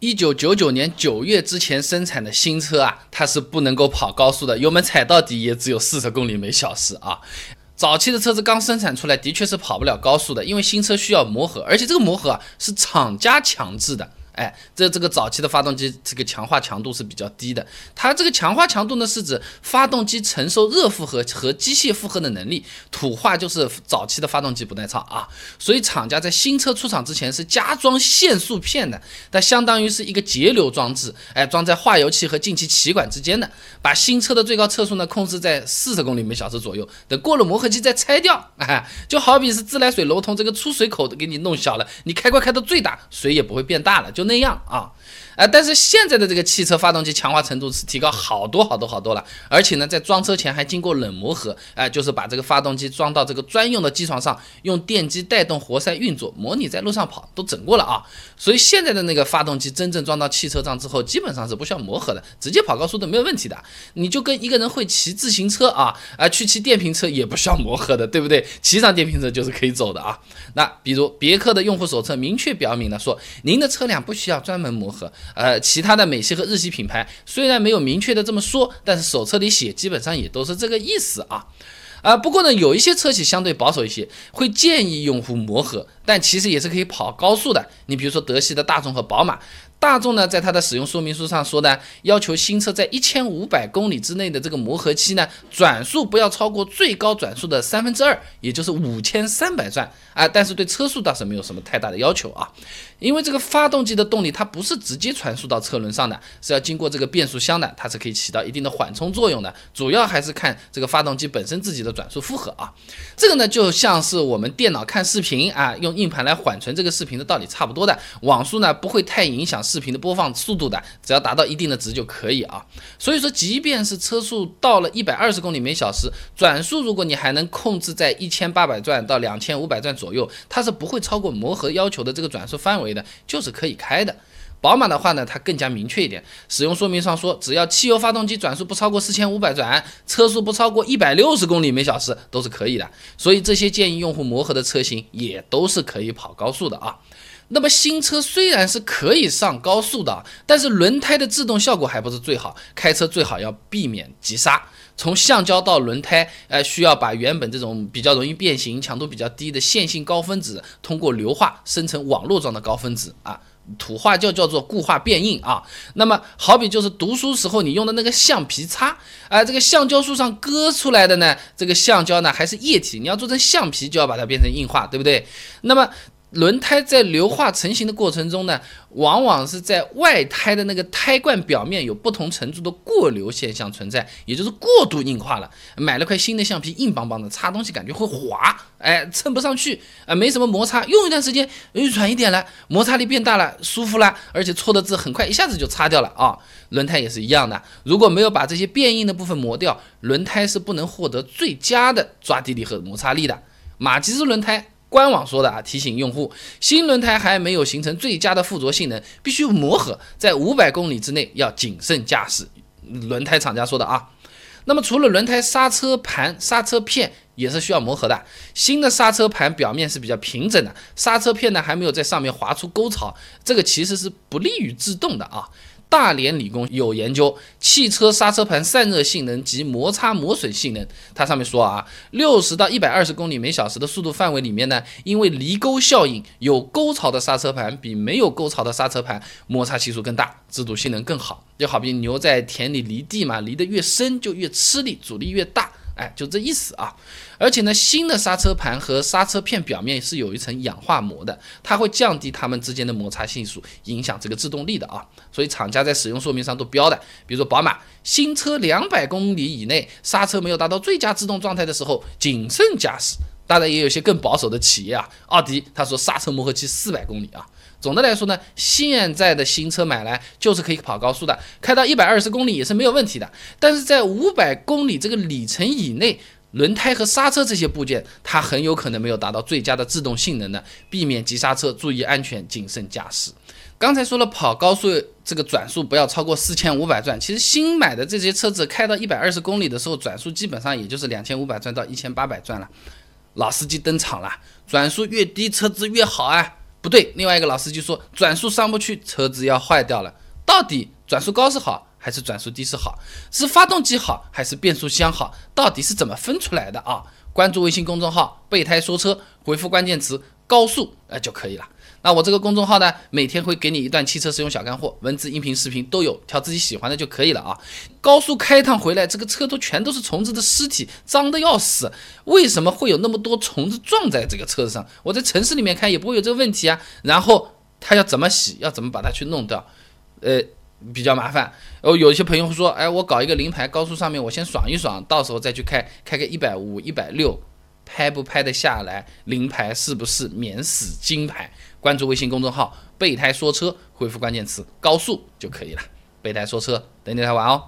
一九九九年九月之前生产的新车啊，它是不能够跑高速的，油门踩到底也只有四十公里每小时啊。早期的车子刚生产出来，的确是跑不了高速的，因为新车需要磨合，而且这个磨合啊是厂家强制的。哎，这这个早期的发动机，这个强化强度是比较低的。它这个强化强度呢，是指发动机承受热负荷和机械负荷的能力。土话就是早期的发动机不耐操啊。所以厂家在新车出厂之前是加装限速片的，它相当于是一个节流装置，哎，装在化油器和进气气管之间的，把新车的最高测速呢控制在四十公里每小时左右。等过了磨合期再拆掉，哎，就好比是自来水楼通这个出水口都给你弄小了，你开关开到最大，水也不会变大了，就。那样啊。啊，但是现在的这个汽车发动机强化程度是提高好多好多好多了，而且呢，在装车前还经过冷磨合，哎，就是把这个发动机装到这个专用的机床上，用电机带动活塞运作，模拟在路上跑，都整过了啊。所以现在的那个发动机真正装到汽车上之后，基本上是不需要磨合的，直接跑高速都没有问题的。你就跟一个人会骑自行车啊，啊，去骑电瓶车也不需要磨合的，对不对？骑上电瓶车就是可以走的啊。那比如别克的用户手册明确表明了说，您的车辆不需要专门磨合。呃，其他的美系和日系品牌虽然没有明确的这么说，但是手册里写基本上也都是这个意思啊。啊，不过呢，有一些车企相对保守一些，会建议用户磨合，但其实也是可以跑高速的。你比如说德系的大众和宝马。大众呢，在它的使用说明书上说呢，要求新车在一千五百公里之内的这个磨合期呢，转速不要超过最高转速的三分之二，也就是五千三百转啊。但是对车速倒是没有什么太大的要求啊，因为这个发动机的动力它不是直接传输到车轮上的，是要经过这个变速箱的，它是可以起到一定的缓冲作用的。主要还是看这个发动机本身自己的转速负荷啊。这个呢，就像是我们电脑看视频啊，用硬盘来缓存这个视频的道理差不多的。网速呢，不会太影响。视频的播放速度的，只要达到一定的值就可以啊。所以说，即便是车速到了一百二十公里每小时，转速如果你还能控制在一千八百转到两千五百转左右，它是不会超过磨合要求的这个转速范围的，就是可以开的。宝马的话呢，它更加明确一点，使用说明上说，只要汽油发动机转速不超过四千五百转，车速不超过一百六十公里每小时都是可以的。所以这些建议用户磨合的车型也都是可以跑高速的啊。那么新车虽然是可以上高速的，但是轮胎的制动效果还不是最好，开车最好要避免急刹。从橡胶到轮胎，呃，需要把原本这种比较容易变形、强度比较低的线性高分子，通过硫化生成网络状的高分子啊，土话就叫做固化变硬啊。那么好比就是读书时候你用的那个橡皮擦，啊，这个橡胶树上割出来的呢，这个橡胶呢还是液体，你要做成橡皮就要把它变成硬化，对不对？那么轮胎在硫化成型的过程中呢，往往是在外胎的那个胎冠表面有不同程度的过流现象存在，也就是过度硬化了。买了块新的橡皮，硬邦邦的，擦东西感觉会滑，哎，蹭不上去，啊，没什么摩擦，用一段时间，哎，软一点了，摩擦力变大了，舒服了，而且错的字很快，一下子就擦掉了啊。轮胎也是一样的，如果没有把这些变硬的部分磨掉，轮胎是不能获得最佳的抓地力和摩擦力的。马吉斯轮胎。官网说的啊，提醒用户，新轮胎还没有形成最佳的附着性能，必须磨合，在五百公里之内要谨慎驾驶。轮胎厂家说的啊。那么除了轮胎，刹车盘、刹车片也是需要磨合的。新的刹车盘表面是比较平整的，刹车片呢还没有在上面划出沟槽，这个其实是不利于制动的啊。大连理工有研究汽车刹车盘散热性能及摩擦磨损性能，它上面说啊，六十到一百二十公里每小时的速度范围里面呢，因为离沟效应，有沟槽的刹车盘比没有沟槽的刹车盘摩擦系数更大，制动性能更好。就好比牛在田里犁地嘛，犁得越深就越吃力，阻力越大。哎，就这意思啊！而且呢，新的刹车盘和刹车片表面是有一层氧化膜的，它会降低它们之间的摩擦系数，影响这个制动力的啊。所以厂家在使用说明上都标的，比如说宝马新车两百公里以内刹车没有达到最佳制动状态的时候，谨慎驾驶。当然也有些更保守的企业啊，奥迪他说刹车磨合期四百公里啊。总的来说呢，现在的新车买来就是可以跑高速的，开到一百二十公里也是没有问题的。但是在五百公里这个里程以内，轮胎和刹车这些部件，它很有可能没有达到最佳的制动性能的，避免急刹车，注意安全，谨慎驾驶。刚才说了，跑高速这个转速不要超过四千五百转。其实新买的这些车子开到一百二十公里的时候，转速基本上也就是两千五百转到一千八百转了。老司机登场了，转速越低，车子越好啊。不对，另外一个老司机说转速上不去，车子要坏掉了。到底转速高是好还是转速低是好？是发动机好还是变速箱好？到底是怎么分出来的啊？关注微信公众号“备胎说车”，回复关键词“高速”呃就可以了。那我这个公众号呢，每天会给你一段汽车使用小干货，文字、音频、视频都有，挑自己喜欢的就可以了啊。高速开一趟回来，这个车都全都是虫子的尸体，脏的要死。为什么会有那么多虫子撞在这个车子上？我在城市里面开也不会有这个问题啊。然后他要怎么洗？要怎么把它去弄掉？呃，比较麻烦。哦，有些朋友说，哎，我搞一个临牌高速上面，我先爽一爽，到时候再去开，开个一百五、一百六。拍不拍得下来？临牌是不是免死金牌？关注微信公众号“备胎说车”，回复关键词“高速”就可以了。备胎说车，等你来玩哦。